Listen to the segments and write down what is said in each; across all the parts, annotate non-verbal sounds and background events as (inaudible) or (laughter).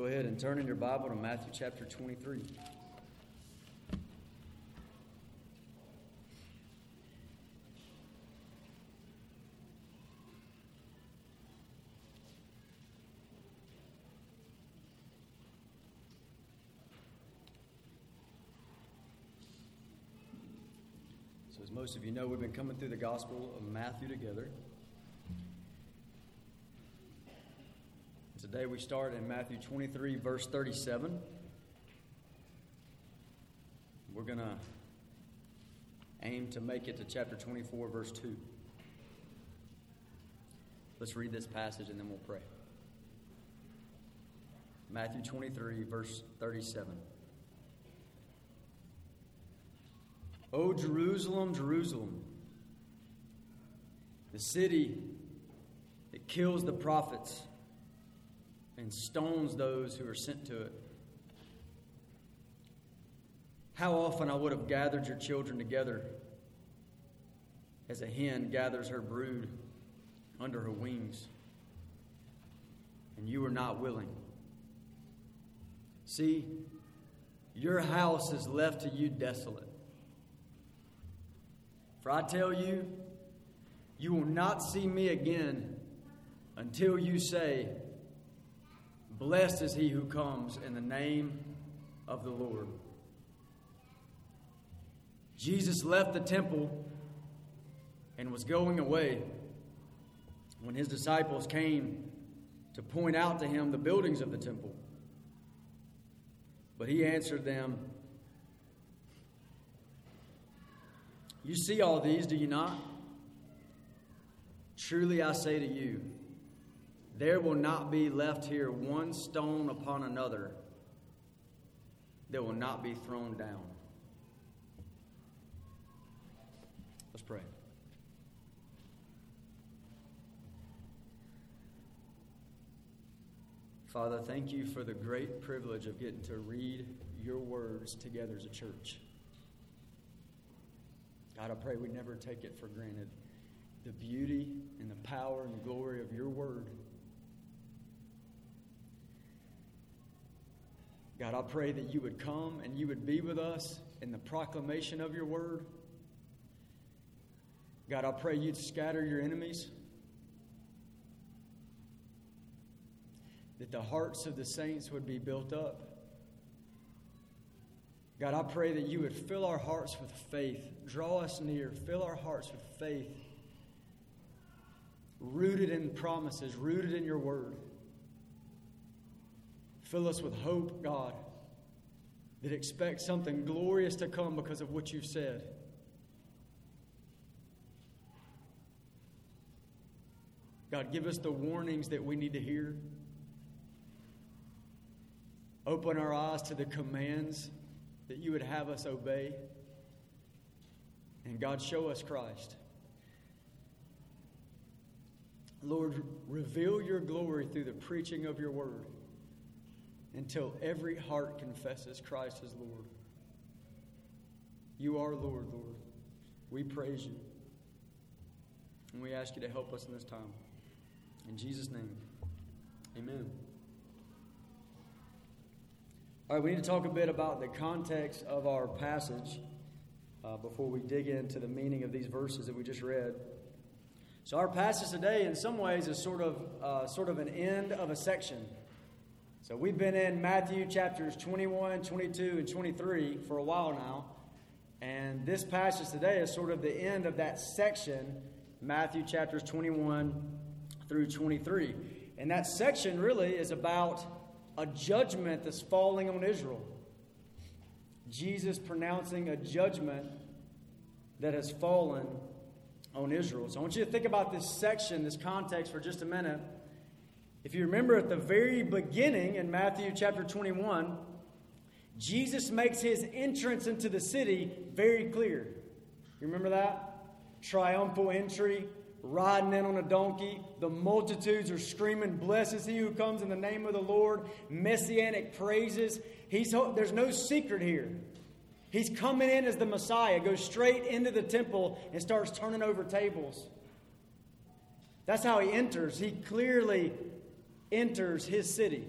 go ahead and turn in your Bible to Matthew chapter 23. So, as most of you know, we've been coming through the Gospel of Matthew together. Today we start in Matthew 23, verse 37. We're going to aim to make it to chapter 24, verse 2. Let's read this passage and then we'll pray. Matthew 23, verse 37. O Jerusalem, Jerusalem, the city that kills the prophets and stones those who are sent to it. How often I would have gathered your children together as a hen gathers her brood under her wings, and you were not willing. See, your house is left to you desolate. For I tell you, you will not see me again until you say, Blessed is he who comes in the name of the Lord. Jesus left the temple and was going away when his disciples came to point out to him the buildings of the temple. But he answered them, You see all these, do you not? Truly I say to you, there will not be left here one stone upon another that will not be thrown down. Let's pray. Father, thank you for the great privilege of getting to read your words together as a church. God, I pray we never take it for granted the beauty and the power and the glory of your word. God, I pray that you would come and you would be with us in the proclamation of your word. God, I pray you'd scatter your enemies, that the hearts of the saints would be built up. God, I pray that you would fill our hearts with faith, draw us near, fill our hearts with faith, rooted in promises, rooted in your word. Fill us with hope, God, that expects something glorious to come because of what you've said. God, give us the warnings that we need to hear. Open our eyes to the commands that you would have us obey. And God, show us Christ. Lord, reveal your glory through the preaching of your word until every heart confesses Christ as Lord. You are Lord, Lord. We praise you. And we ask you to help us in this time. In Jesus' name, amen. All right, we need to talk a bit about the context of our passage uh, before we dig into the meaning of these verses that we just read. So, our passage today, in some ways, is sort of, uh, sort of an end of a section. So we've been in Matthew chapters 21, 22, and 23 for a while now. And this passage today is sort of the end of that section, Matthew chapters 21 through 23. And that section really is about a judgment that's falling on Israel. Jesus pronouncing a judgment that has fallen on Israel. So I want you to think about this section, this context for just a minute. If you remember at the very beginning in Matthew chapter 21, Jesus makes his entrance into the city very clear. You remember that? Triumphal entry, riding in on a donkey. The multitudes are screaming, Blessed is he who comes in the name of the Lord. Messianic praises. He's, there's no secret here. He's coming in as the Messiah, goes straight into the temple and starts turning over tables. That's how he enters. He clearly enters his city.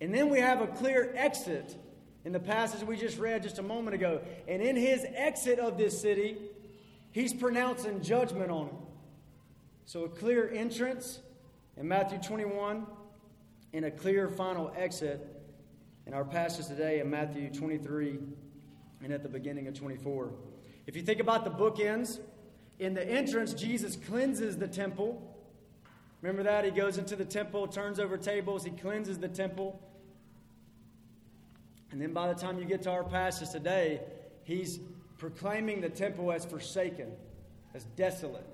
And then we have a clear exit in the passage we just read just a moment ago. And in his exit of this city, he's pronouncing judgment on it. So a clear entrance in Matthew 21 and a clear final exit in our passage today in Matthew 23 and at the beginning of 24. If you think about the bookends, in the entrance, Jesus cleanses the temple. Remember that? He goes into the temple, turns over tables, he cleanses the temple. And then by the time you get to our passage today, he's proclaiming the temple as forsaken, as desolate,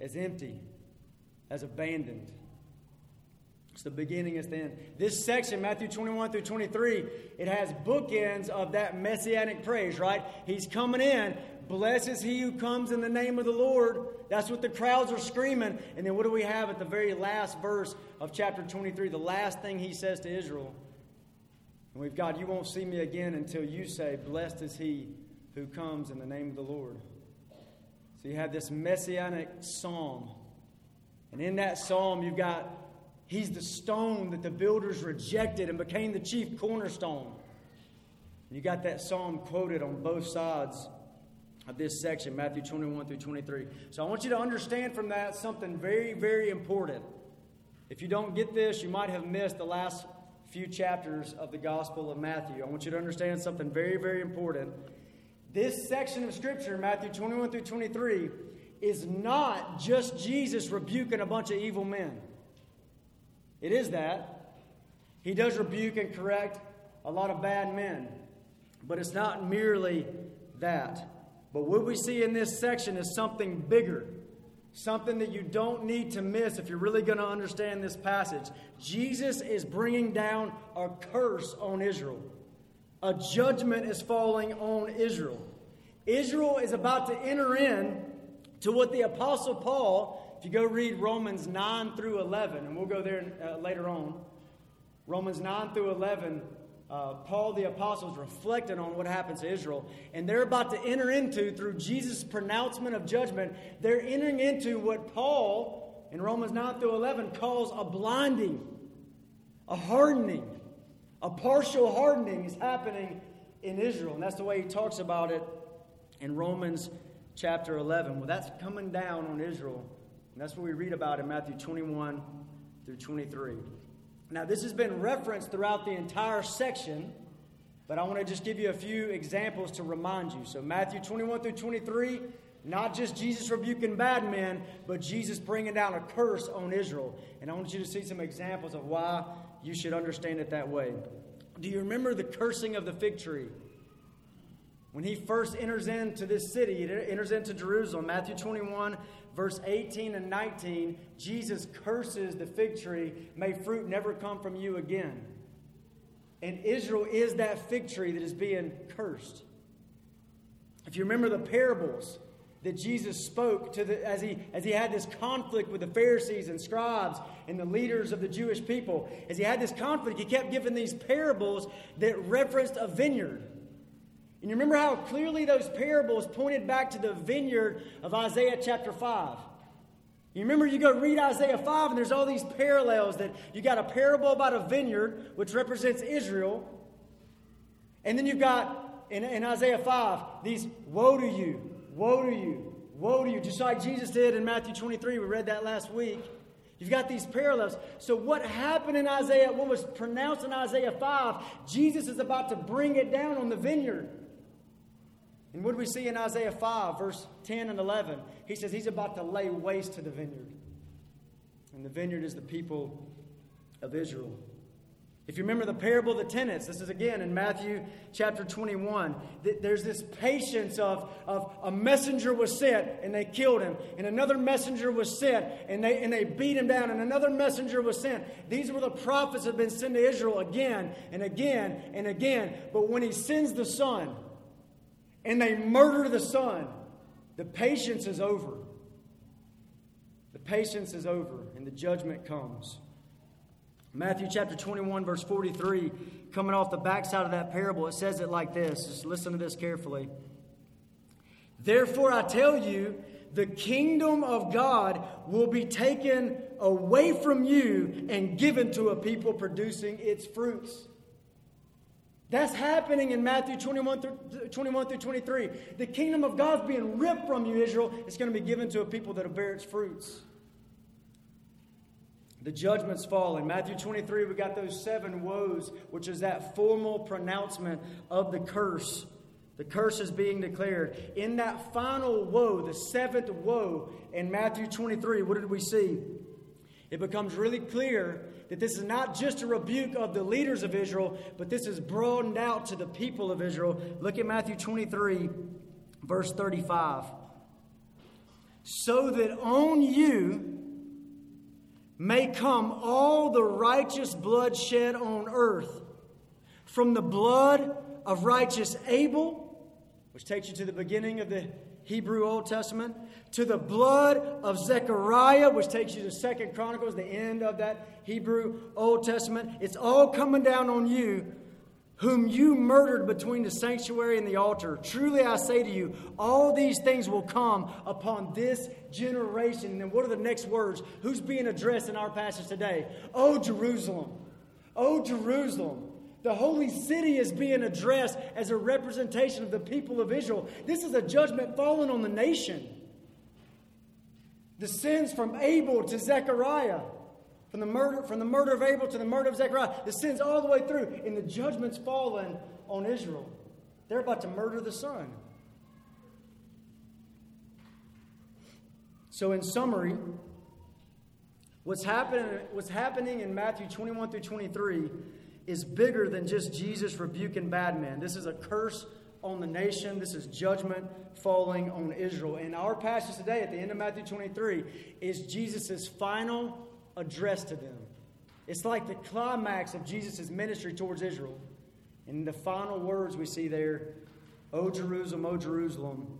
as empty, as abandoned. It's the beginning, it's the end. This section, Matthew 21 through 23, it has bookends of that messianic praise, right? He's coming in. Blessed is he who comes in the name of the Lord. That's what the crowds are screaming. And then what do we have at the very last verse of chapter 23? The last thing he says to Israel. And we've got, You won't see me again until you say, Blessed is he who comes in the name of the Lord. So you have this messianic psalm. And in that psalm, you've got He's the stone that the builders rejected and became the chief cornerstone. You got that psalm quoted on both sides of this section, Matthew 21 through 23. So I want you to understand from that something very, very important. If you don't get this, you might have missed the last few chapters of the Gospel of Matthew. I want you to understand something very, very important. This section of Scripture, Matthew 21 through 23, is not just Jesus rebuking a bunch of evil men. It is that. He does rebuke and correct a lot of bad men. But it's not merely that. But what we see in this section is something bigger, something that you don't need to miss if you're really going to understand this passage. Jesus is bringing down a curse on Israel, a judgment is falling on Israel. Israel is about to enter in to what the Apostle Paul if you go read Romans 9 through 11, and we'll go there uh, later on, Romans 9 through 11, uh, Paul the Apostle is reflecting on what happens to Israel. And they're about to enter into, through Jesus' pronouncement of judgment, they're entering into what Paul in Romans 9 through 11 calls a blinding, a hardening. A partial hardening is happening in Israel. And that's the way he talks about it in Romans chapter 11. Well, that's coming down on Israel and that's what we read about in Matthew 21 through 23. Now, this has been referenced throughout the entire section, but I want to just give you a few examples to remind you. So, Matthew 21 through 23, not just Jesus rebuking bad men, but Jesus bringing down a curse on Israel. And I want you to see some examples of why you should understand it that way. Do you remember the cursing of the fig tree? When he first enters into this city, he enters into Jerusalem, Matthew 21, verse 18 and 19, Jesus curses the fig tree, may fruit never come from you again. And Israel is that fig tree that is being cursed. If you remember the parables that Jesus spoke to the, as, he, as he had this conflict with the Pharisees and scribes and the leaders of the Jewish people, as he had this conflict, he kept giving these parables that referenced a vineyard. And you remember how clearly those parables pointed back to the vineyard of Isaiah chapter 5. You remember you go read Isaiah 5, and there's all these parallels that you got a parable about a vineyard, which represents Israel. And then you've got in, in Isaiah 5 these woe to you, woe to you, woe to you, just like Jesus did in Matthew 23. We read that last week. You've got these parallels. So, what happened in Isaiah, what was pronounced in Isaiah 5, Jesus is about to bring it down on the vineyard. And what do we see in Isaiah 5, verse 10 and 11? He says he's about to lay waste to the vineyard. And the vineyard is the people of Israel. If you remember the parable of the tenants, this is again in Matthew chapter 21. There's this patience of, of a messenger was sent and they killed him, and another messenger was sent and they, and they beat him down, and another messenger was sent. These were the prophets that have been sent to Israel again and again and again. But when he sends the Son, and they murder the son, the patience is over. The patience is over, and the judgment comes. Matthew chapter 21, verse 43, coming off the backside of that parable, it says it like this. Just listen to this carefully. Therefore, I tell you the kingdom of God will be taken away from you and given to a people producing its fruits. That's happening in Matthew 21 through, 21 through 23. The kingdom of God's being ripped from you, Israel. It's going to be given to a people that will bear its fruits. The judgment's falling. Matthew 23, we got those seven woes, which is that formal pronouncement of the curse. The curse is being declared. In that final woe, the seventh woe in Matthew 23, what did we see? It becomes really clear that this is not just a rebuke of the leaders of Israel, but this is broadened out to the people of Israel. Look at Matthew 23, verse 35. So that on you may come all the righteous blood shed on earth, from the blood of righteous Abel which takes you to the beginning of the Hebrew Old Testament, to the blood of Zechariah, which takes you to Second Chronicles, the end of that Hebrew Old Testament. It's all coming down on you, whom you murdered between the sanctuary and the altar. Truly I say to you, all these things will come upon this generation. And what are the next words? Who's being addressed in our passage today? Oh, Jerusalem. Oh, Jerusalem. The holy city is being addressed as a representation of the people of Israel. This is a judgment fallen on the nation. The sins from Abel to Zechariah, from the murder, from the murder of Abel to the murder of Zechariah, the sins all the way through, and the judgment's fallen on Israel. They're about to murder the son. So, in summary, what's happening, what's happening in Matthew 21 through 23 is bigger than just Jesus rebuking bad men. This is a curse on the nation. This is judgment falling on Israel. And our passage today, at the end of Matthew 23, is Jesus' final address to them. It's like the climax of Jesus' ministry towards Israel. And the final words we see there, O Jerusalem, O Jerusalem,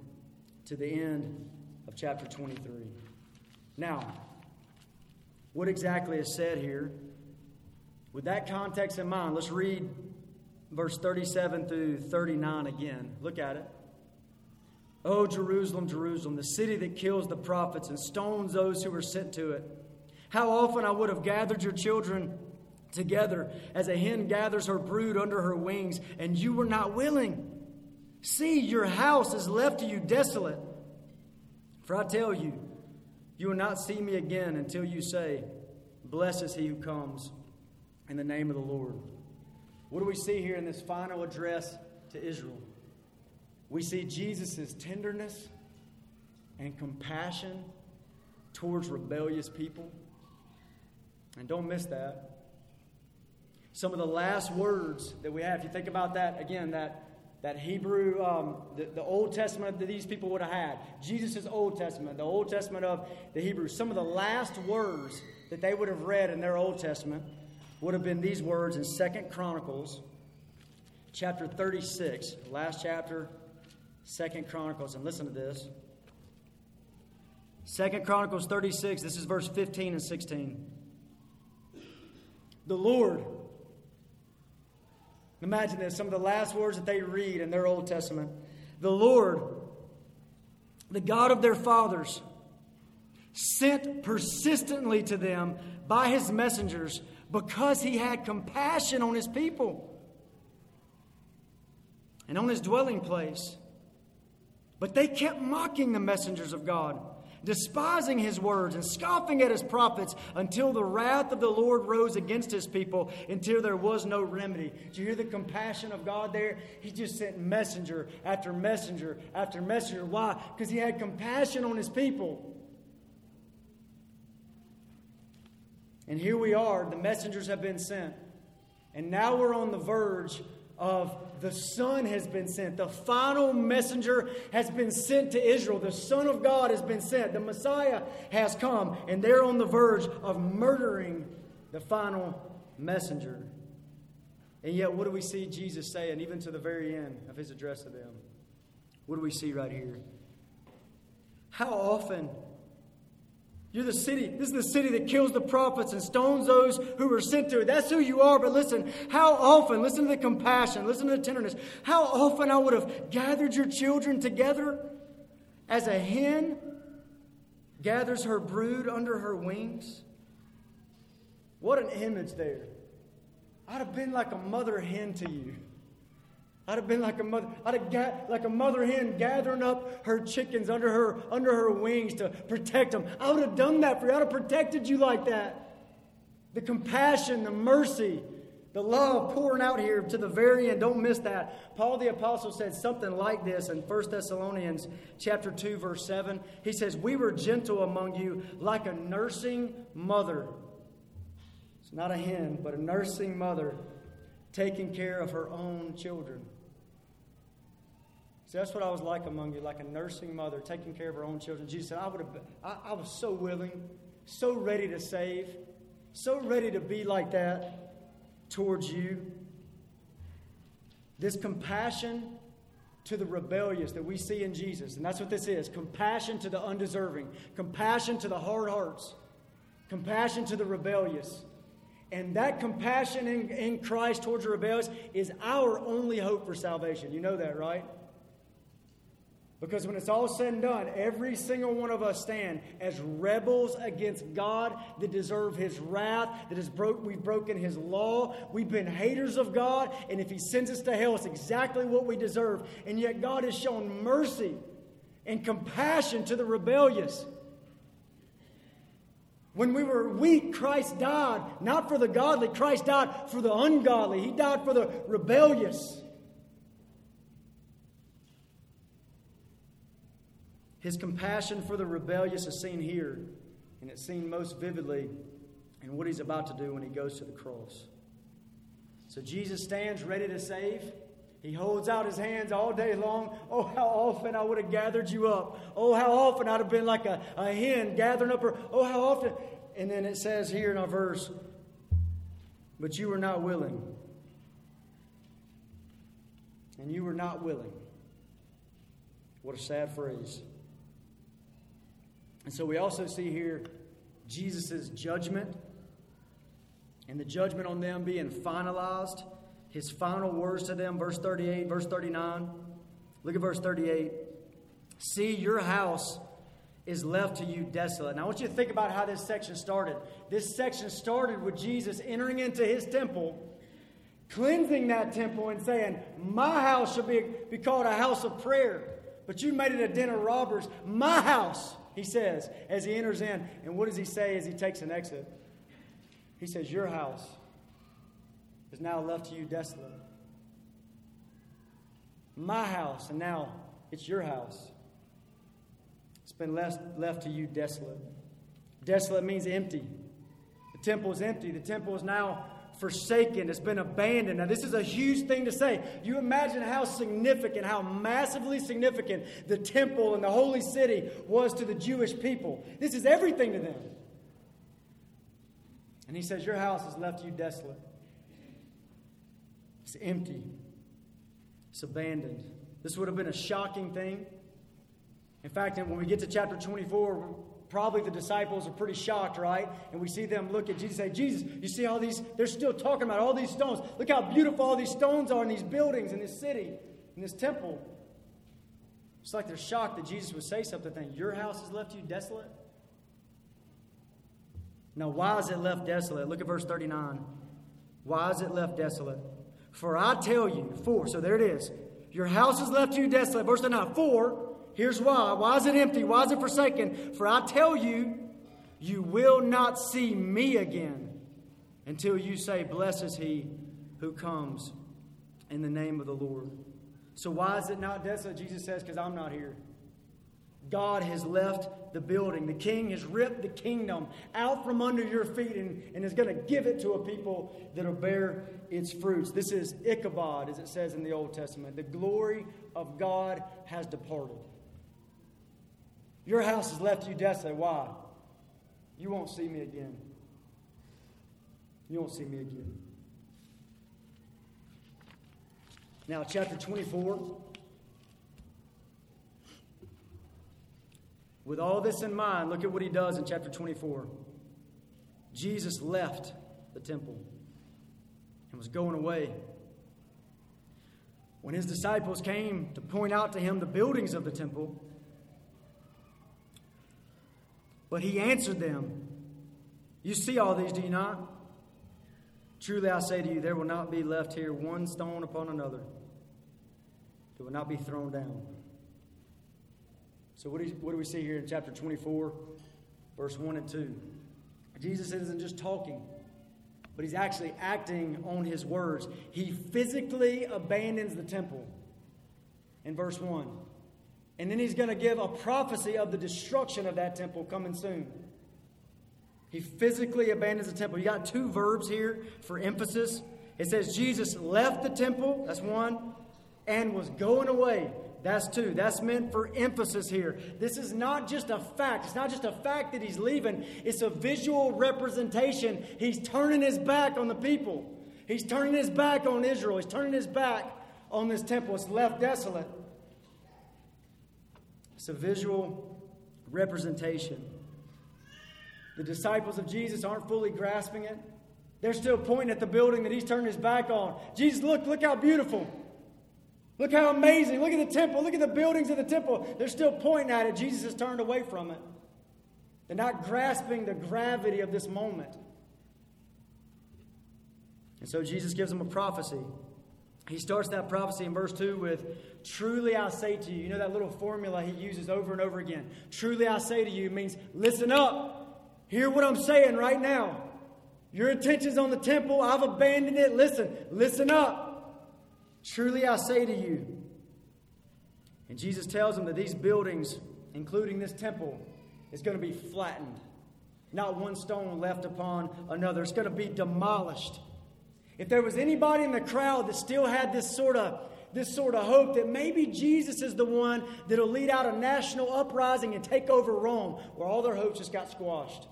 to the end of chapter 23. Now, what exactly is said here? With that context in mind, let's read verse 37 through 39 again. Look at it. Oh, Jerusalem, Jerusalem, the city that kills the prophets and stones those who are sent to it. How often I would have gathered your children together as a hen gathers her brood under her wings, and you were not willing. See, your house is left to you desolate. For I tell you, you will not see me again until you say, Blessed is he who comes in the name of the Lord. What do we see here in this final address to Israel? We see Jesus' tenderness and compassion towards rebellious people. And don't miss that. Some of the last words that we have, if you think about that, again, that, that Hebrew, um, the, the Old Testament that these people would have had, Jesus' Old Testament, the Old Testament of the Hebrews, some of the last words that they would have read in their Old Testament would have been these words in Second Chronicles chapter 36, last chapter, Second Chronicles, and listen to this. Second Chronicles 36, this is verse 15 and 16. The Lord, imagine this, some of the last words that they read in their Old Testament. The Lord, the God of their fathers, sent persistently to them by his messengers because he had compassion on his people and on his dwelling place. But they kept mocking the messengers of God, despising his words and scoffing at his prophets until the wrath of the Lord rose against his people until there was no remedy. Do you hear the compassion of God there? He just sent messenger after messenger after messenger. Why? Because he had compassion on his people. And here we are, the messengers have been sent. And now we're on the verge of the Son has been sent. The final messenger has been sent to Israel. The Son of God has been sent. The Messiah has come. And they're on the verge of murdering the final messenger. And yet, what do we see Jesus saying, even to the very end of his address to them? What do we see right here? How often you're the city. This is the city that kills the prophets and stones those who were sent to it. That's who you are. But listen, how often, listen to the compassion, listen to the tenderness. How often I would have gathered your children together as a hen gathers her brood under her wings. What an image there. I'd have been like a mother hen to you. I'd have been like a mother, I'd have got like a mother hen gathering up her chickens under her under her wings to protect them. I would have done that for you. I'd have protected you like that. The compassion, the mercy, the love pouring out here to the very end. Don't miss that. Paul the apostle said something like this in 1 Thessalonians chapter 2 verse 7. He says, "We were gentle among you like a nursing mother." It's not a hen, but a nursing mother taking care of her own children. That's what I was like among you, like a nursing mother taking care of her own children. Jesus said, I would have I, I was so willing, so ready to save, so ready to be like that towards you. This compassion to the rebellious that we see in Jesus, and that's what this is compassion to the undeserving, compassion to the hard hearts, compassion to the rebellious. And that compassion in, in Christ towards the rebellious is our only hope for salvation. You know that, right? Because when it's all said and done, every single one of us stand as rebels against God that deserve His wrath, that has broke, we've broken His law. We've been haters of God, and if He sends us to hell, it's exactly what we deserve. And yet God has shown mercy and compassion to the rebellious. When we were weak, Christ died, not for the godly, Christ died for the ungodly. He died for the rebellious. His compassion for the rebellious is seen here, and it's seen most vividly in what he's about to do when he goes to the cross. So Jesus stands ready to save. He holds out his hands all day long. Oh, how often I would have gathered you up. Oh, how often I'd have been like a, a hen gathering up her. Oh, how often. And then it says here in our verse, but you were not willing. And you were not willing. What a sad phrase. And so we also see here Jesus' judgment and the judgment on them being finalized. His final words to them, verse 38, verse 39. Look at verse 38. See, your house is left to you desolate. Now, I want you to think about how this section started. This section started with Jesus entering into his temple, cleansing that temple, and saying, My house shall be, be called a house of prayer, but you made it a den of robbers. My house he says as he enters in. And what does he say as he takes an exit? He says, Your house is now left to you desolate. My house, and now it's your house. It's been left, left to you desolate. Desolate means empty. The temple is empty. The temple is now forsaken, it's been abandoned. Now, this is a huge thing to say. You imagine how significant, how massively significant the temple and the holy city was to the Jewish people. This is everything to them. And he says, Your house has left you desolate. It's empty, it's abandoned. This would have been a shocking thing. In fact, when we get to chapter 24, probably the disciples are pretty shocked, right? And we see them look at Jesus and say, Jesus, you see all these, they're still talking about all these stones. Look how beautiful all these stones are in these buildings, in this city, in this temple. It's like they're shocked that Jesus would say something, think, Your house has left you desolate? Now, why is it left desolate? Look at verse 39. Why is it left desolate? For I tell you, for, so there it is. Your house is left you desolate. Verse 39, for Here's why. Why is it empty? Why is it forsaken? For I tell you, you will not see me again until you say, Blessed is he who comes in the name of the Lord. So, why is it not desolate? Jesus says, Because I'm not here. God has left the building. The king has ripped the kingdom out from under your feet and, and is going to give it to a people that will bear its fruits. This is Ichabod, as it says in the Old Testament. The glory of God has departed. Your house has left you desolate. Why? You won't see me again. You won't see me again. Now, chapter 24. With all this in mind, look at what he does in chapter 24. Jesus left the temple and was going away. When his disciples came to point out to him the buildings of the temple, But he answered them, You see all these, do you not? Truly I say to you, there will not be left here one stone upon another that will not be thrown down. So, what do, what do we see here in chapter 24, verse 1 and 2? Jesus isn't just talking, but he's actually acting on his words. He physically abandons the temple in verse 1. And then he's going to give a prophecy of the destruction of that temple coming soon. He physically abandons the temple. You got two verbs here for emphasis. It says Jesus left the temple, that's one, and was going away. That's two. That's meant for emphasis here. This is not just a fact. It's not just a fact that he's leaving, it's a visual representation. He's turning his back on the people, he's turning his back on Israel, he's turning his back on this temple. It's left desolate. It's a visual representation. The disciples of Jesus aren't fully grasping it. They're still pointing at the building that he's turned his back on. Jesus, look, look how beautiful. Look how amazing. Look at the temple. Look at the buildings of the temple. They're still pointing at it. Jesus has turned away from it. They're not grasping the gravity of this moment. And so Jesus gives them a prophecy. He starts that prophecy in verse 2 with, Truly I say to you. You know that little formula he uses over and over again. Truly I say to you means, Listen up. Hear what I'm saying right now. Your attention's on the temple. I've abandoned it. Listen. Listen up. Truly I say to you. And Jesus tells them that these buildings, including this temple, is going to be flattened. Not one stone left upon another. It's going to be demolished. If there was anybody in the crowd that still had this sort of this sort of hope that maybe Jesus is the one that'll lead out a national uprising and take over Rome, where all their hopes just got squashed.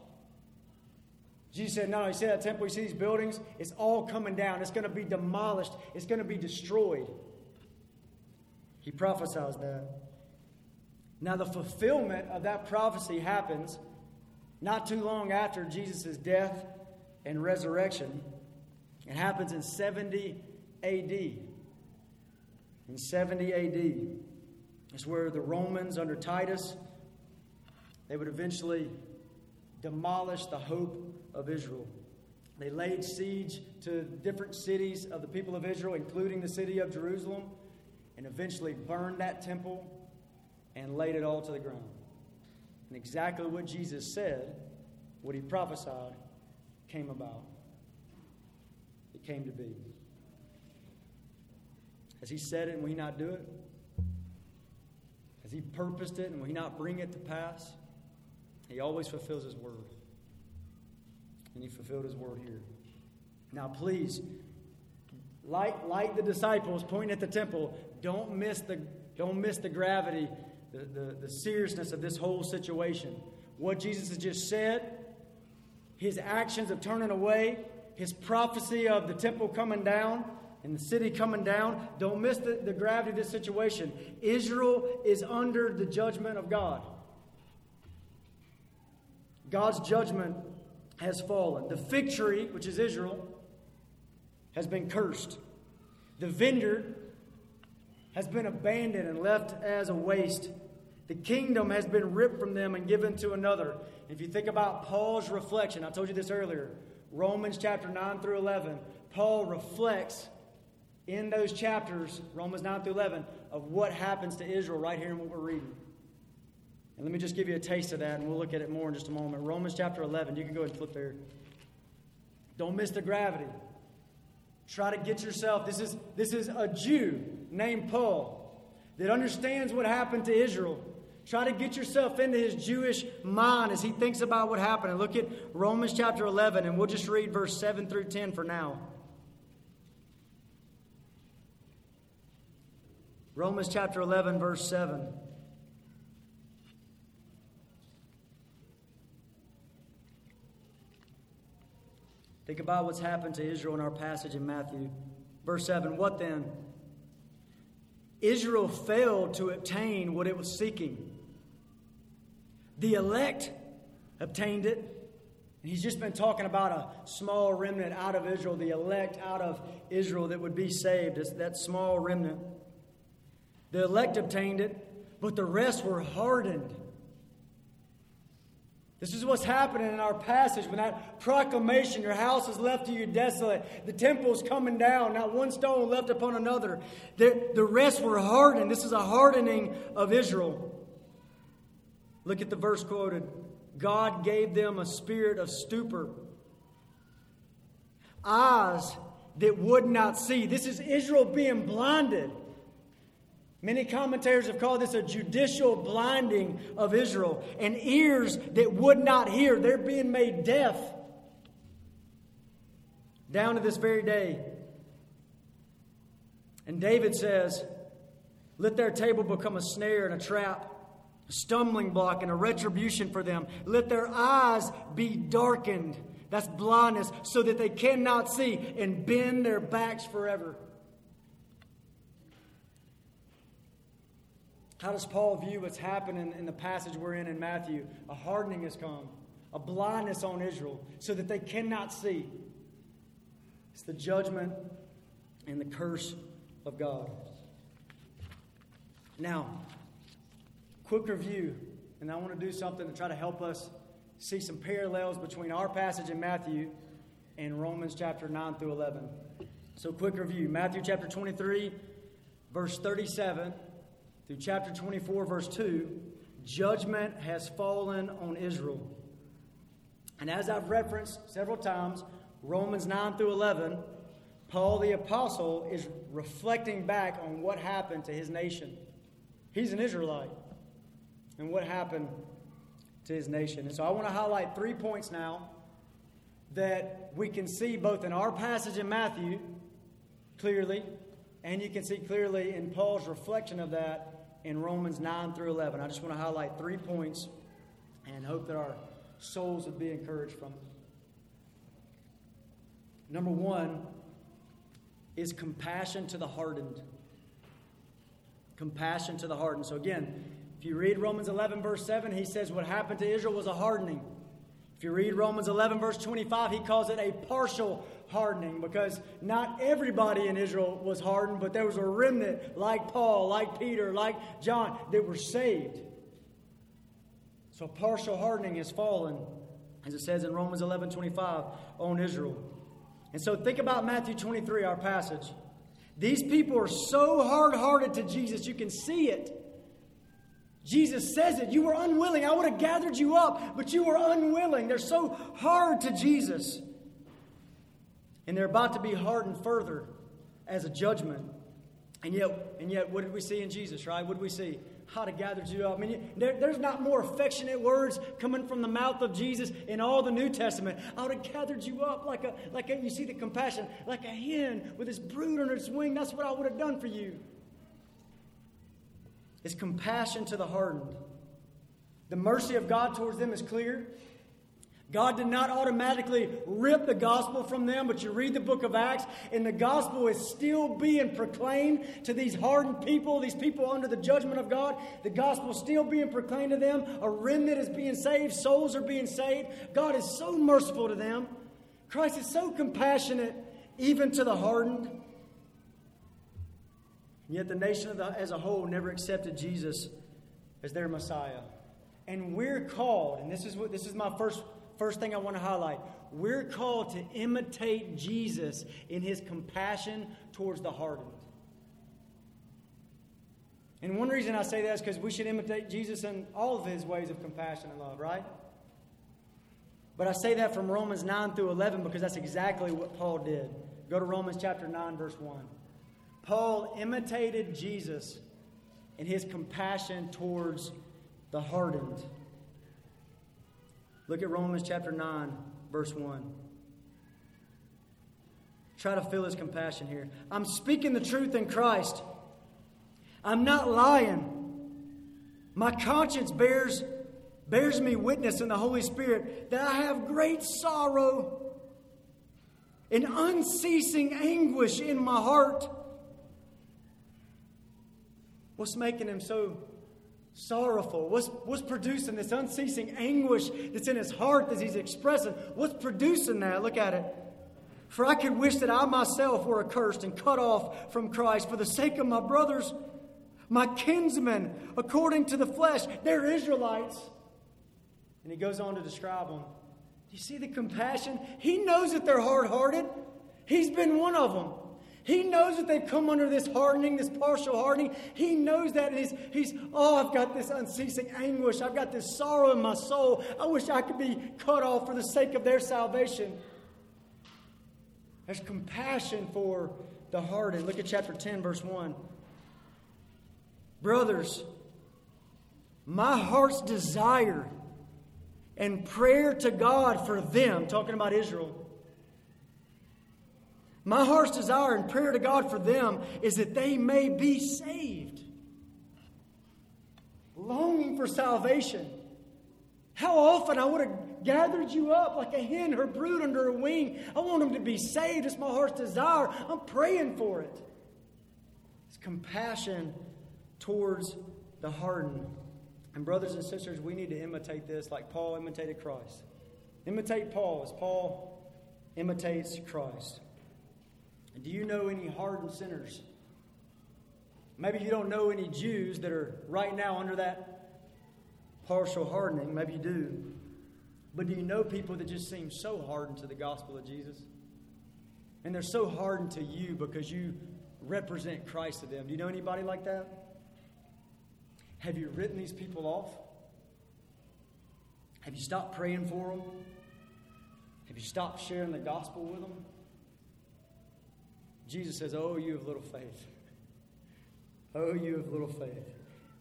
Jesus said, No, he said that temple, you see these buildings, it's all coming down. It's going to be demolished, it's going to be destroyed. He prophesies that. Now, the fulfillment of that prophecy happens not too long after Jesus' death and resurrection. It happens in 70 AD. In 70 AD. It's where the Romans under Titus they would eventually demolish the hope of Israel. They laid siege to different cities of the people of Israel, including the city of Jerusalem, and eventually burned that temple and laid it all to the ground. And exactly what Jesus said, what he prophesied, came about came to be. Has He said it and we not do it? Has He purposed it and we not bring it to pass? He always fulfills His word. And He fulfilled His word here. Now, please, like, like the disciples pointing at the temple, don't miss the, don't miss the gravity, the, the, the seriousness of this whole situation. What Jesus has just said, his actions of turning away, his prophecy of the temple coming down and the city coming down. Don't miss the, the gravity of this situation. Israel is under the judgment of God. God's judgment has fallen. The fig tree, which is Israel, has been cursed. The vineyard has been abandoned and left as a waste. The kingdom has been ripped from them and given to another. If you think about Paul's reflection, I told you this earlier. Romans chapter 9 through 11, Paul reflects in those chapters, Romans 9 through 11, of what happens to Israel right here in what we're reading. And let me just give you a taste of that, and we'll look at it more in just a moment. Romans chapter 11, you can go ahead and flip there. Don't miss the gravity. Try to get yourself. This is, this is a Jew named Paul that understands what happened to Israel Try to get yourself into his Jewish mind as he thinks about what happened. And look at Romans chapter 11, and we'll just read verse 7 through 10 for now. Romans chapter 11, verse 7. Think about what's happened to Israel in our passage in Matthew. Verse 7 What then? Israel failed to obtain what it was seeking. The elect obtained it. He's just been talking about a small remnant out of Israel, the elect out of Israel that would be saved. It's that small remnant. The elect obtained it, but the rest were hardened. This is what's happening in our passage when that proclamation, your house is left to you desolate, the temple's coming down, not one stone left upon another. The, the rest were hardened. This is a hardening of Israel. Look at the verse quoted God gave them a spirit of stupor, eyes that would not see. This is Israel being blinded. Many commentators have called this a judicial blinding of Israel, and ears that would not hear. They're being made deaf down to this very day. And David says, Let their table become a snare and a trap, stumbling block and a retribution for them. Let their eyes be darkened. That's blindness, so that they cannot see and bend their backs forever. How does Paul view what's happening in the passage we're in in Matthew? A hardening has come, a blindness on Israel, so that they cannot see. It's the judgment and the curse of God. Now, quick review, and I want to do something to try to help us see some parallels between our passage in Matthew and Romans chapter 9 through 11. So, quick review Matthew chapter 23, verse 37 through chapter 24, verse 2, judgment has fallen on Israel. And as I've referenced several times, Romans 9 through 11, Paul the Apostle is reflecting back on what happened to his nation. He's an Israelite. And what happened to his nation. And so I want to highlight three points now that we can see both in our passage in Matthew clearly, and you can see clearly in Paul's reflection of that in Romans 9 through 11. I just want to highlight three points and hope that our souls would be encouraged from them. Number one is compassion to the hardened. Compassion to the hardened. So, again, if you read Romans 11, verse 7, he says what happened to Israel was a hardening. If you read Romans 11, verse 25, he calls it a partial hardening because not everybody in Israel was hardened, but there was a remnant like Paul, like Peter, like John that were saved. So partial hardening has fallen, as it says in Romans 11 25, on Israel. And so think about Matthew 23, our passage. These people are so hard hearted to Jesus, you can see it. Jesus says it. You were unwilling. I would have gathered you up, but you were unwilling. They're so hard to Jesus. And they're about to be hardened further as a judgment. And yet, and yet, what did we see in Jesus, right? What did we see? How to gather you up. I mean, there, there's not more affectionate words coming from the mouth of Jesus in all the New Testament. I would have gathered you up like a, like a, you see the compassion, like a hen with its brood on its wing. That's what I would have done for you. It's compassion to the hardened. The mercy of God towards them is clear. God did not automatically rip the gospel from them, but you read the book of Acts, and the gospel is still being proclaimed to these hardened people, these people under the judgment of God. The gospel is still being proclaimed to them. A remnant is being saved, souls are being saved. God is so merciful to them. Christ is so compassionate, even to the hardened. And yet, the nation as a whole never accepted Jesus as their Messiah. And we're called, and this is what this is my first first thing I want to highlight. We're called to imitate Jesus in his compassion towards the hardened. And one reason I say that is because we should imitate Jesus in all of his ways of compassion and love, right? But I say that from Romans 9 through 11 because that's exactly what Paul did. Go to Romans chapter 9, verse 1. Paul imitated Jesus in his compassion towards the hardened. Look at Romans chapter 9, verse 1. Try to feel his compassion here. I'm speaking the truth in Christ. I'm not lying. My conscience bears, bears me witness in the Holy Spirit that I have great sorrow and unceasing anguish in my heart. What's making him so sorrowful? What's, what's producing this unceasing anguish that's in his heart that he's expressing? What's producing that? Look at it. For I could wish that I myself were accursed and cut off from Christ for the sake of my brothers, my kinsmen, according to the flesh. They're Israelites. And he goes on to describe them. Do you see the compassion? He knows that they're hard hearted. He's been one of them. He knows that they've come under this hardening, this partial hardening. He knows that. He's, he's, oh, I've got this unceasing anguish. I've got this sorrow in my soul. I wish I could be cut off for the sake of their salvation. There's compassion for the hardened. Look at chapter 10, verse 1. Brothers, my heart's desire and prayer to God for them, talking about Israel, my heart's desire and prayer to God for them is that they may be saved. Longing for salvation. How often I would have gathered you up like a hen, her brood under her wing. I want them to be saved. It's my heart's desire. I'm praying for it. It's compassion towards the hardened. And, brothers and sisters, we need to imitate this like Paul imitated Christ. Imitate Paul as Paul imitates Christ. Do you know any hardened sinners? Maybe you don't know any Jews that are right now under that partial hardening. Maybe you do. But do you know people that just seem so hardened to the gospel of Jesus? And they're so hardened to you because you represent Christ to them. Do you know anybody like that? Have you written these people off? Have you stopped praying for them? Have you stopped sharing the gospel with them? Jesus says, Oh, you have little faith. Oh, you have little faith.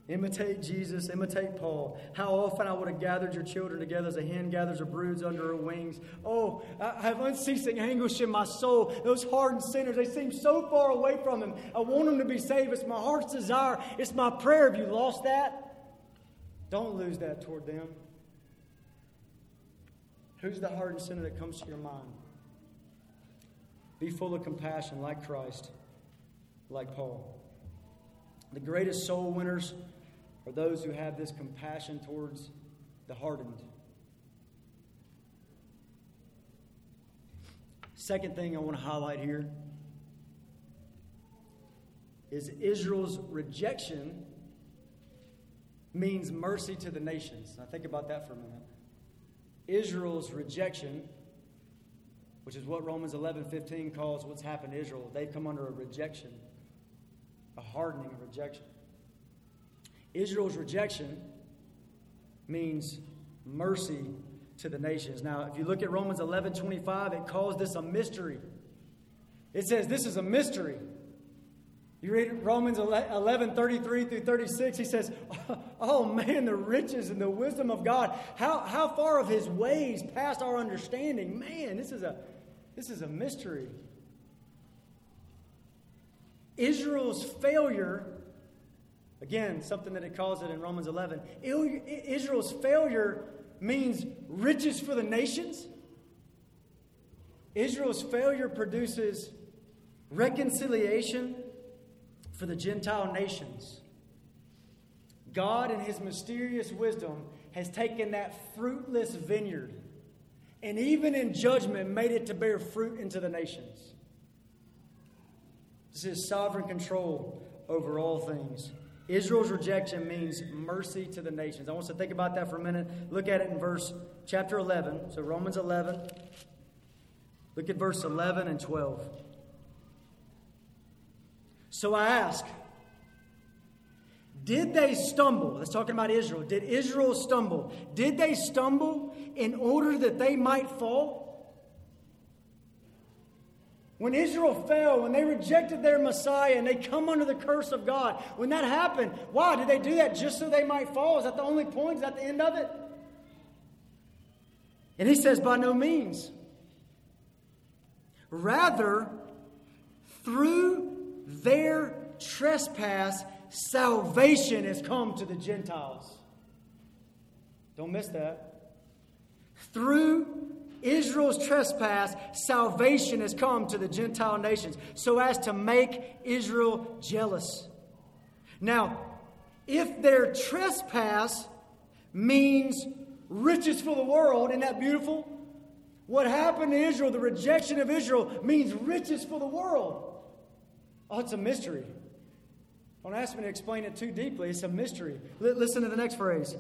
Imitate Jesus, imitate Paul. How often I would have gathered your children together as a hen gathers her broods under her wings. Oh, I have unceasing anguish in my soul. Those hardened sinners, they seem so far away from Him. I want them to be saved. It's my heart's desire. It's my prayer. Have you lost that? Don't lose that toward them. Who's the hardened sinner that comes to your mind? Be full of compassion like Christ, like Paul. The greatest soul winners are those who have this compassion towards the hardened. Second thing I want to highlight here is Israel's rejection means mercy to the nations. Now think about that for a minute. Israel's rejection which is what Romans 11 15 calls what's happened to Israel. They've come under a rejection, a hardening of rejection. Israel's rejection means mercy to the nations. Now, if you look at Romans 11 25, it calls this a mystery. It says this is a mystery. You read Romans 11, 33 through 36, he says, (laughs) Oh man, the riches and the wisdom of God. How, how far of his ways past our understanding? Man, this is a this is a mystery. Israel's failure, again, something that it calls it in Romans 11, Israel's failure means riches for the nations. Israel's failure produces reconciliation for the Gentile nations. God, in His mysterious wisdom, has taken that fruitless vineyard and even in judgment made it to bear fruit into the nations. This is sovereign control over all things. Israel's rejection means mercy to the nations. I want us to think about that for a minute. Look at it in verse chapter 11. So Romans 11. Look at verse 11 and 12. So I ask, did they stumble? That's talking about Israel. Did Israel stumble? Did they stumble in order that they might fall? When Israel fell, when they rejected their Messiah and they come under the curse of God, when that happened, why? Did they do that just so they might fall? Is that the only point? Is that the end of it? And he says, by no means. Rather, through their trespass, salvation has come to the Gentiles. Don't miss that. Through Israel's trespass, salvation has come to the Gentile nations so as to make Israel jealous. Now, if their trespass means riches for the world, isn't that beautiful? What happened to Israel, the rejection of Israel, means riches for the world. Oh, it's a mystery. Don't ask me to explain it too deeply. It's a mystery. L- listen to the next phrase.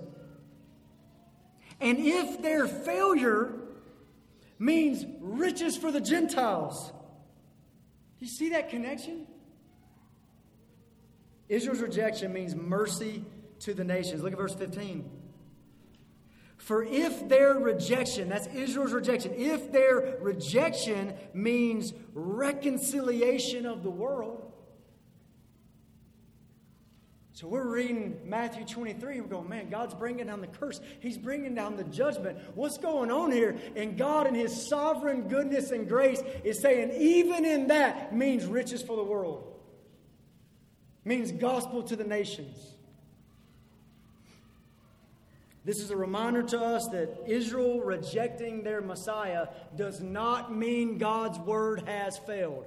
And if their failure means riches for the Gentiles, do you see that connection? Israel's rejection means mercy to the nations. Look at verse 15. For if their rejection, that's Israel's rejection, if their rejection means reconciliation of the world, so we're reading Matthew 23 and we're going, man, God's bringing down the curse. He's bringing down the judgment. What's going on here? And God, in His sovereign goodness and grace, is saying, even in that means riches for the world, means gospel to the nations. This is a reminder to us that Israel rejecting their Messiah does not mean God's word has failed.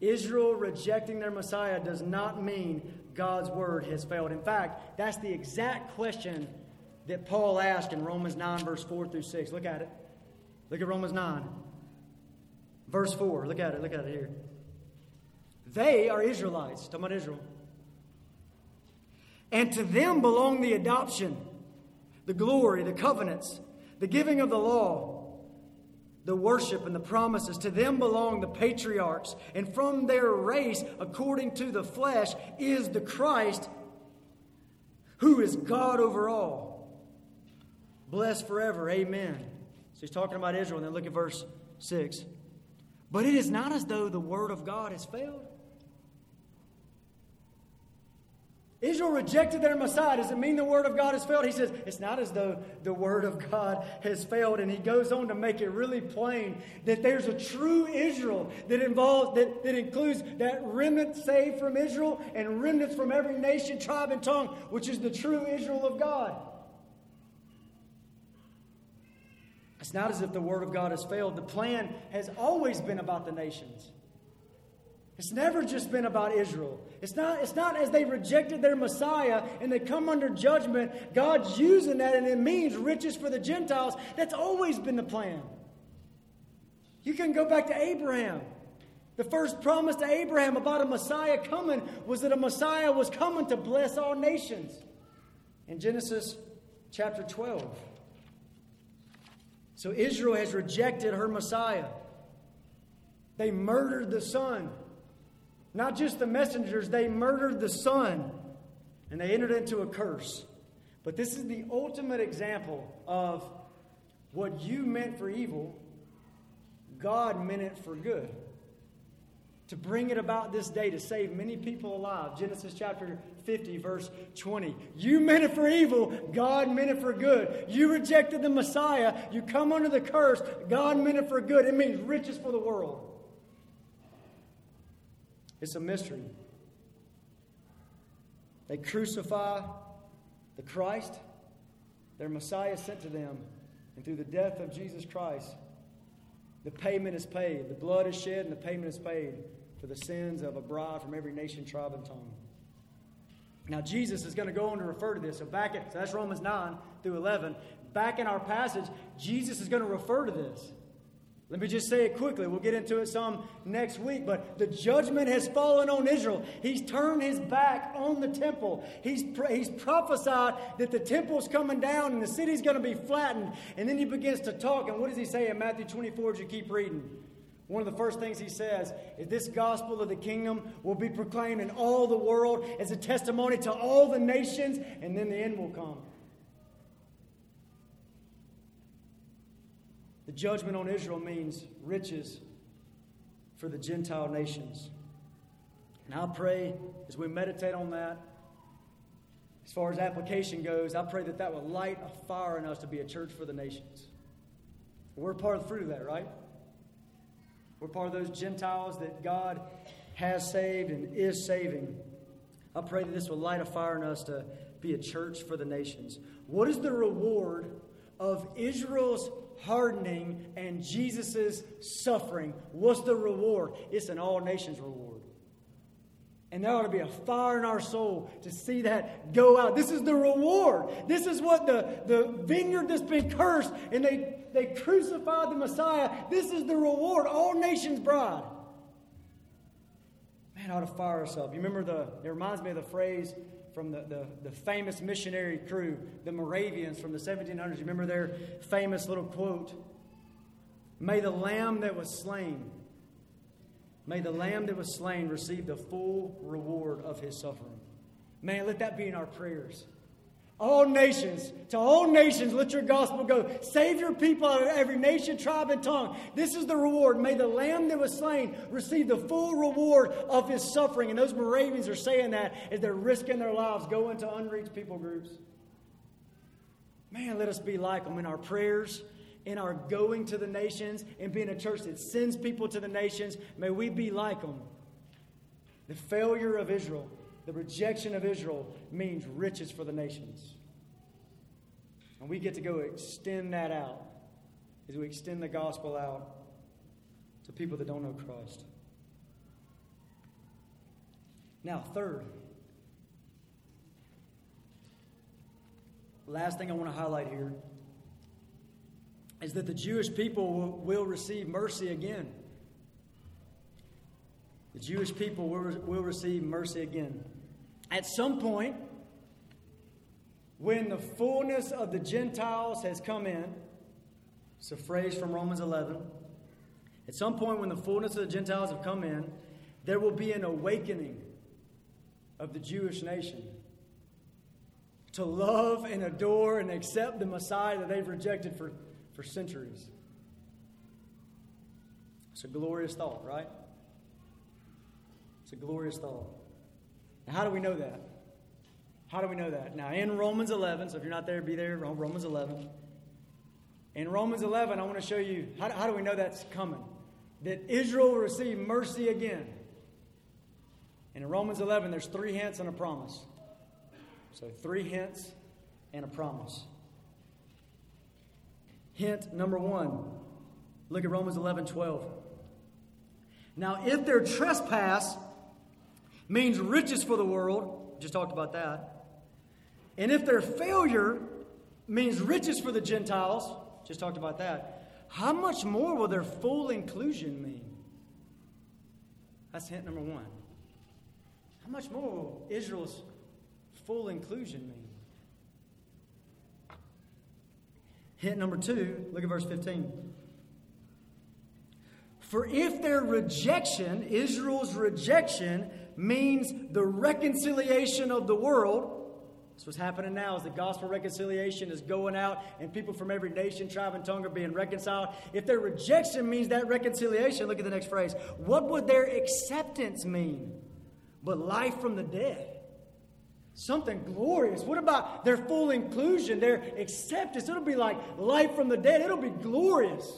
Israel rejecting their Messiah does not mean God's word has failed. In fact, that's the exact question that Paul asked in Romans 9, verse 4 through 6. Look at it. Look at Romans 9, verse 4. Look at it. Look at it here. They are Israelites, talking about Israel. And to them belong the adoption, the glory, the covenants, the giving of the law the worship and the promises. To them belong the patriarchs, and from their race, according to the flesh, is the Christ, who is God over all. Blessed forever. Amen. So he's talking about Israel, and then look at verse 6. But it is not as though the word of God has failed. Israel rejected their Messiah. Does it mean the Word of God has failed? He says, it's not as though the Word of God has failed. And he goes on to make it really plain that there's a true Israel that involves, that, that includes that remnant saved from Israel and remnants from every nation, tribe, and tongue, which is the true Israel of God. It's not as if the Word of God has failed. The plan has always been about the nations. It's never just been about Israel. It's not, it's not as they rejected their Messiah and they come under judgment, God's using that and it means riches for the Gentiles. That's always been the plan. You can go back to Abraham. The first promise to Abraham about a Messiah coming was that a Messiah was coming to bless all nations. In Genesis chapter 12. So Israel has rejected her Messiah. They murdered the son. Not just the messengers, they murdered the son and they entered into a curse. But this is the ultimate example of what you meant for evil, God meant it for good. To bring it about this day to save many people alive. Genesis chapter 50, verse 20. You meant it for evil, God meant it for good. You rejected the Messiah, you come under the curse, God meant it for good. It means riches for the world. It's a mystery. They crucify the Christ, their Messiah sent to them, and through the death of Jesus Christ, the payment is paid. The blood is shed, and the payment is paid for the sins of a bride from every nation, tribe, and tongue. Now, Jesus is going to go on to refer to this. So, back at, so that's Romans 9 through 11. Back in our passage, Jesus is going to refer to this. Let me just say it quickly. We'll get into it some next week. But the judgment has fallen on Israel. He's turned his back on the temple. He's, he's prophesied that the temple's coming down and the city's going to be flattened. And then he begins to talk. And what does he say in Matthew 24 as you keep reading? One of the first things he says is this gospel of the kingdom will be proclaimed in all the world as a testimony to all the nations, and then the end will come. The judgment on Israel means riches for the Gentile nations. And I pray as we meditate on that, as far as application goes, I pray that that will light a fire in us to be a church for the nations. We're part of the fruit of that, right? We're part of those Gentiles that God has saved and is saving. I pray that this will light a fire in us to be a church for the nations. What is the reward of Israel's hardening and Jesus' suffering. What's the reward? It's an all nations reward. And there ought to be a fire in our soul to see that go out. This is the reward. This is what the, the vineyard that's been cursed and they, they crucified the Messiah. This is the reward. All nations bride. Man, ought to fire up. You remember the, it reminds me of the phrase from the, the, the famous missionary crew, the Moravians from the 1700s. You remember their famous little quote? May the lamb that was slain, may the lamb that was slain receive the full reward of his suffering. Man, let that be in our prayers. All nations, to all nations, let your gospel go. Save your people out of every nation, tribe, and tongue. This is the reward. May the lamb that was slain receive the full reward of his suffering. And those Moravians are saying that as they're risking their lives going to unreached people groups. Man, let us be like them in our prayers, in our going to the nations, and being a church that sends people to the nations. May we be like them. The failure of Israel the rejection of Israel means riches for the nations. And we get to go extend that out as we extend the gospel out to people that don't know Christ. Now, third, last thing I want to highlight here is that the Jewish people will, will receive mercy again. The Jewish people will, will receive mercy again. At some point, when the fullness of the Gentiles has come in, it's a phrase from Romans 11. At some point, when the fullness of the Gentiles have come in, there will be an awakening of the Jewish nation to love and adore and accept the Messiah that they've rejected for, for centuries. It's a glorious thought, right? It's a glorious thought. Now, how do we know that? How do we know that? Now, in Romans 11, so if you're not there, be there, Romans 11. In Romans 11, I want to show you how, how do we know that's coming? That Israel will receive mercy again. And in Romans 11, there's three hints and a promise. So, three hints and a promise. Hint number one look at Romans 11 12. Now, if their trespass means riches for the world, just talked about that. And if their failure means riches for the Gentiles, just talked about that, how much more will their full inclusion mean? That's hint number one. How much more will Israel's full inclusion mean? Hint number two, look at verse 15. For if their rejection, Israel's rejection, means the reconciliation of the world. That's what's happening now is the gospel reconciliation is going out and people from every nation, tribe, and tongue are being reconciled. If their rejection means that reconciliation, look at the next phrase. What would their acceptance mean? But life from the dead. Something glorious. What about their full inclusion, their acceptance? It'll be like life from the dead. It'll be glorious.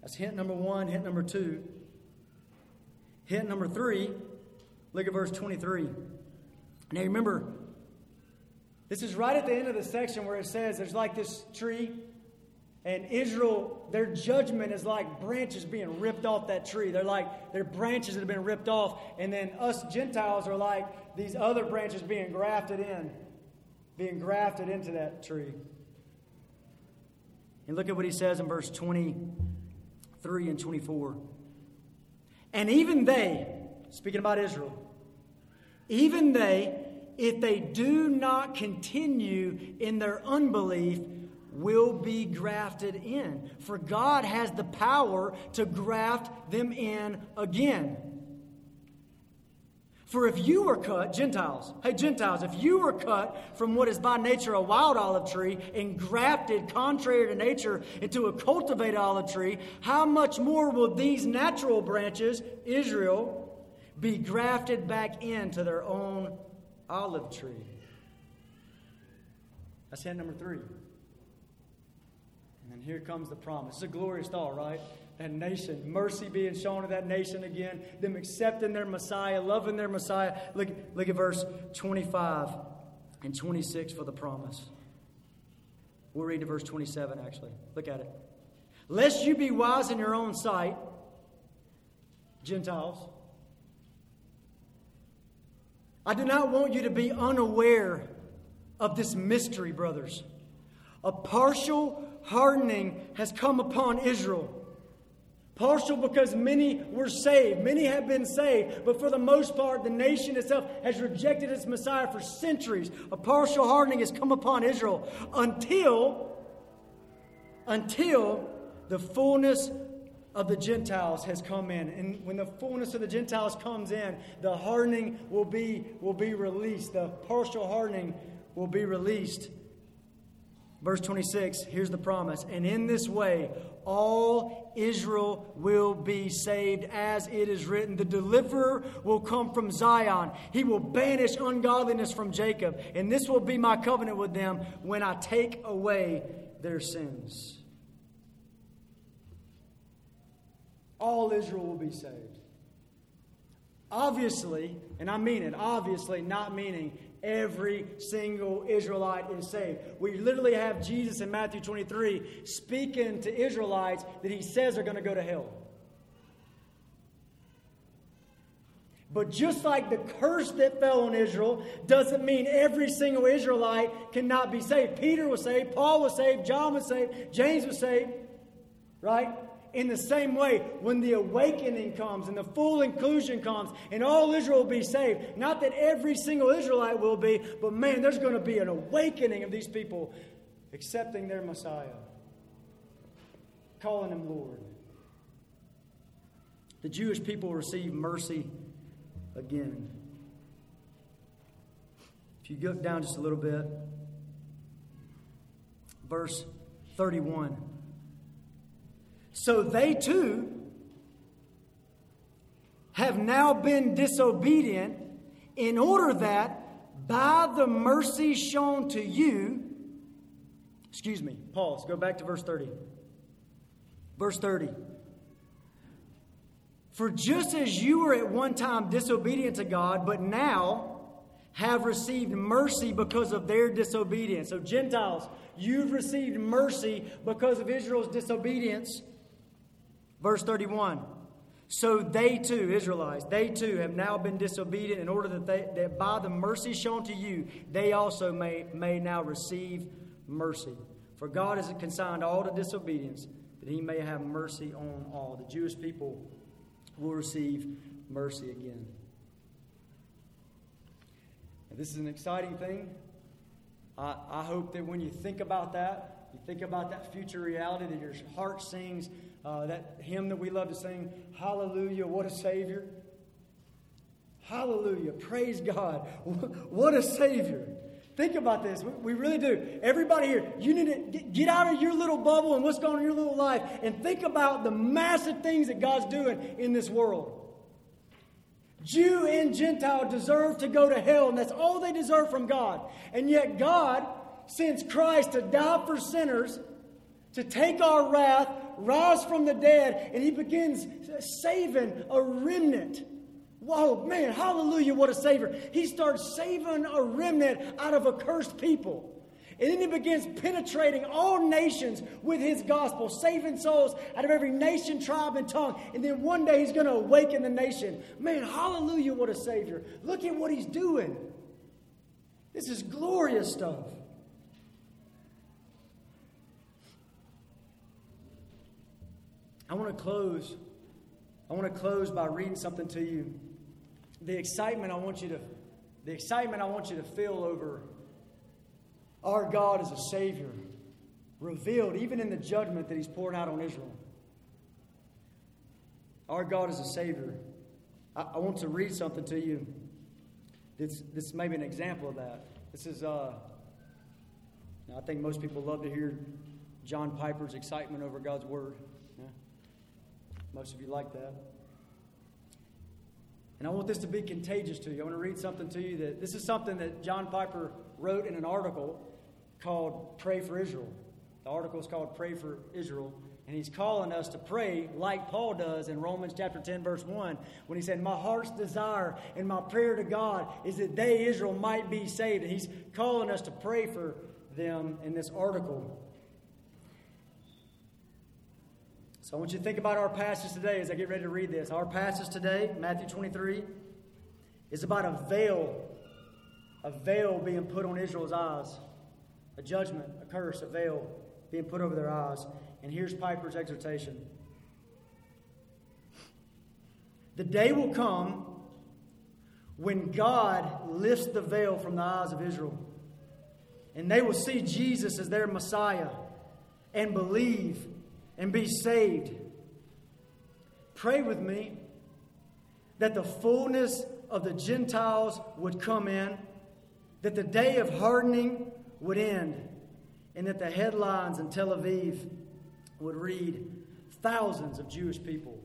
That's hint number one. Hint number two Hint number three, look at verse 23. Now remember, this is right at the end of the section where it says there's like this tree, and Israel, their judgment is like branches being ripped off that tree. They're like their branches that have been ripped off, and then us Gentiles are like these other branches being grafted in, being grafted into that tree. And look at what he says in verse 23 and 24. And even they, speaking about Israel, even they, if they do not continue in their unbelief, will be grafted in. For God has the power to graft them in again. For if you were cut, Gentiles, hey, Gentiles, if you were cut from what is by nature a wild olive tree and grafted contrary to nature into a cultivated olive tree, how much more will these natural branches, Israel, be grafted back into their own olive tree? That's hint number three. And then here comes the promise. It's a glorious thought, right? That nation, mercy being shown to that nation again, them accepting their Messiah, loving their Messiah. Look, look at verse 25 and 26 for the promise. We'll read to verse 27, actually. Look at it. Lest you be wise in your own sight, Gentiles. I do not want you to be unaware of this mystery, brothers. A partial hardening has come upon Israel Partial because many were saved. Many have been saved, but for the most part, the nation itself has rejected its Messiah for centuries. A partial hardening has come upon Israel until, until the fullness of the Gentiles has come in. And when the fullness of the Gentiles comes in, the hardening will be, will be released. The partial hardening will be released. Verse 26, here's the promise. And in this way, all Israel will be saved, as it is written. The deliverer will come from Zion. He will banish ungodliness from Jacob. And this will be my covenant with them when I take away their sins. All Israel will be saved. Obviously, and I mean it, obviously, not meaning every single Israelite is saved. We literally have Jesus in Matthew 23 speaking to Israelites that he says are going to go to hell. But just like the curse that fell on Israel doesn't mean every single Israelite cannot be saved. Peter was saved, Paul was saved, John was saved, James was saved, right? In the same way, when the awakening comes and the full inclusion comes and all Israel will be saved, not that every single Israelite will be, but man, there's going to be an awakening of these people accepting their Messiah, calling him Lord. The Jewish people receive mercy again. If you go down just a little bit, verse 31. So they too have now been disobedient in order that by the mercy shown to you, excuse me, pause, go back to verse 30. Verse 30. For just as you were at one time disobedient to God, but now have received mercy because of their disobedience. So, Gentiles, you've received mercy because of Israel's disobedience. Verse 31. So they too, Israelites, they too have now been disobedient in order that, they, that by the mercy shown to you, they also may, may now receive mercy. For God has consigned all to disobedience, that he may have mercy on all. The Jewish people will receive mercy again. And this is an exciting thing. I, I hope that when you think about that, you think about that future reality, that your heart sings uh, that hymn that we love to sing, Hallelujah, what a Savior. Hallelujah, praise God. (laughs) What a Savior. Think about this. We really do. Everybody here, you need to get out of your little bubble and what's going on in your little life and think about the massive things that God's doing in this world. Jew and Gentile deserve to go to hell, and that's all they deserve from God. And yet, God sends Christ to die for sinners, to take our wrath, rise from the dead, and he begins saving a remnant. Whoa, man, hallelujah, what a Savior. He starts saving a remnant out of a cursed people. And then he begins penetrating all nations with his gospel, saving souls out of every nation, tribe, and tongue. And then one day he's going to awaken the nation. Man, hallelujah, what a Savior. Look at what he's doing. This is glorious stuff. I want to close. I want to close by reading something to you. The excitement I want you to the excitement I want you to feel over our God as a Savior, revealed even in the judgment that He's pouring out on Israel. Our God is a Savior. I, I want to read something to you. This, this may be an example of that. This is, uh, I think most people love to hear John Piper's excitement over God's Word. Most of you like that. And I want this to be contagious to you. I want to read something to you that this is something that John Piper wrote in an article called Pray for Israel. The article is called Pray for Israel. And he's calling us to pray like Paul does in Romans chapter 10, verse 1, when he said, My heart's desire and my prayer to God is that they, Israel, might be saved. And he's calling us to pray for them in this article. So I want you to think about our passage today as I get ready to read this. Our passage today, Matthew 23, is about a veil, a veil being put on Israel's eyes, a judgment, a curse, a veil being put over their eyes. And here's Piper's exhortation The day will come when God lifts the veil from the eyes of Israel, and they will see Jesus as their Messiah and believe and be saved. Pray with me that the fullness of the Gentiles would come in, that the day of hardening would end, and that the headlines in Tel Aviv would read thousands of Jewish people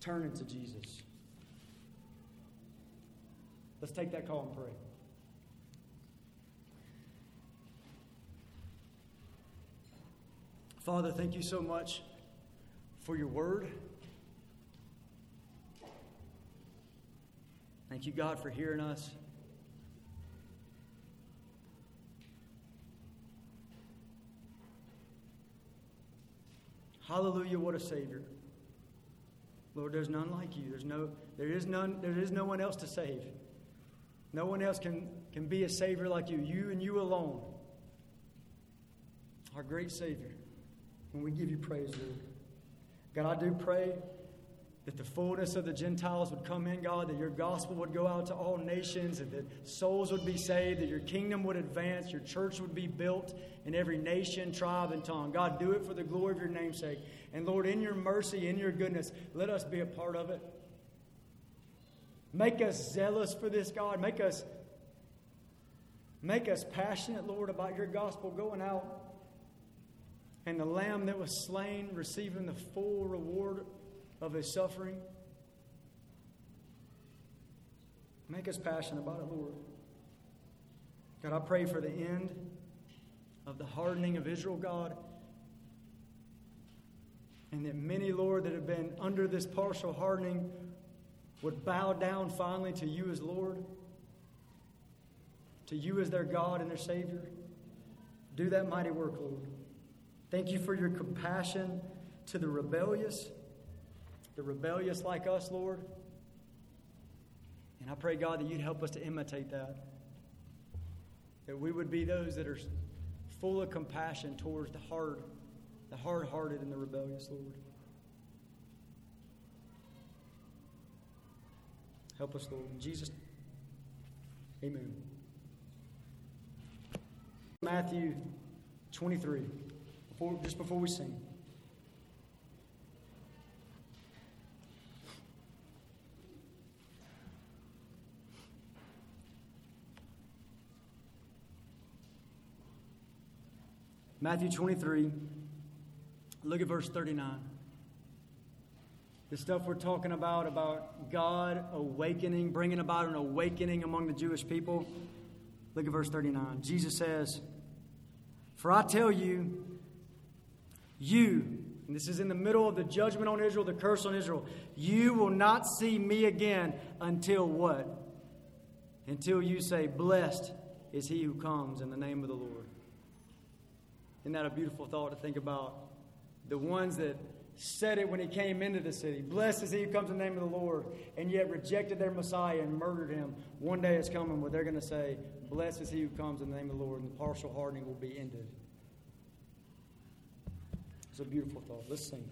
turning to Jesus. Let's take that call and pray. Father, thank you so much for your word. Thank you, God, for hearing us. Hallelujah, what a Savior. Lord, there's none like you. There's no, there is none, there is no one else to save. No one else can, can be a Savior like you. You and you alone. Our great Savior. And we give you praise, Lord. God, I do pray that the fullness of the Gentiles would come in, God, that your gospel would go out to all nations, and that souls would be saved, that your kingdom would advance, your church would be built in every nation, tribe, and tongue. God, do it for the glory of your namesake. And Lord, in your mercy, in your goodness, let us be a part of it. Make us zealous for this, God. Make us, make us passionate, Lord, about your gospel going out. And the lamb that was slain receiving the full reward of his suffering. Make us passionate about it, Lord. God, I pray for the end of the hardening of Israel, God. And that many, Lord, that have been under this partial hardening would bow down finally to you as Lord, to you as their God and their Savior. Do that mighty work, Lord. Thank you for your compassion to the rebellious the rebellious like us, Lord. And I pray, God, that you'd help us to imitate that. That we would be those that are full of compassion towards the hard, the hard hearted and the rebellious, Lord. Help us, Lord. In Jesus' Amen. Matthew 23, before, just before we sing. Matthew 23, look at verse 39. The stuff we're talking about, about God awakening, bringing about an awakening among the Jewish people. Look at verse 39. Jesus says, For I tell you, you, and this is in the middle of the judgment on Israel, the curse on Israel, you will not see me again until what? Until you say, Blessed is he who comes in the name of the Lord. Isn't that a beautiful thought to think about? The ones that said it when he came into the city. Blessed is he who comes in the name of the Lord, and yet rejected their Messiah and murdered him. One day is coming where they're going to say, Blessed is he who comes in the name of the Lord, and the partial hardening will be ended. It's a beautiful thought. Let's sing.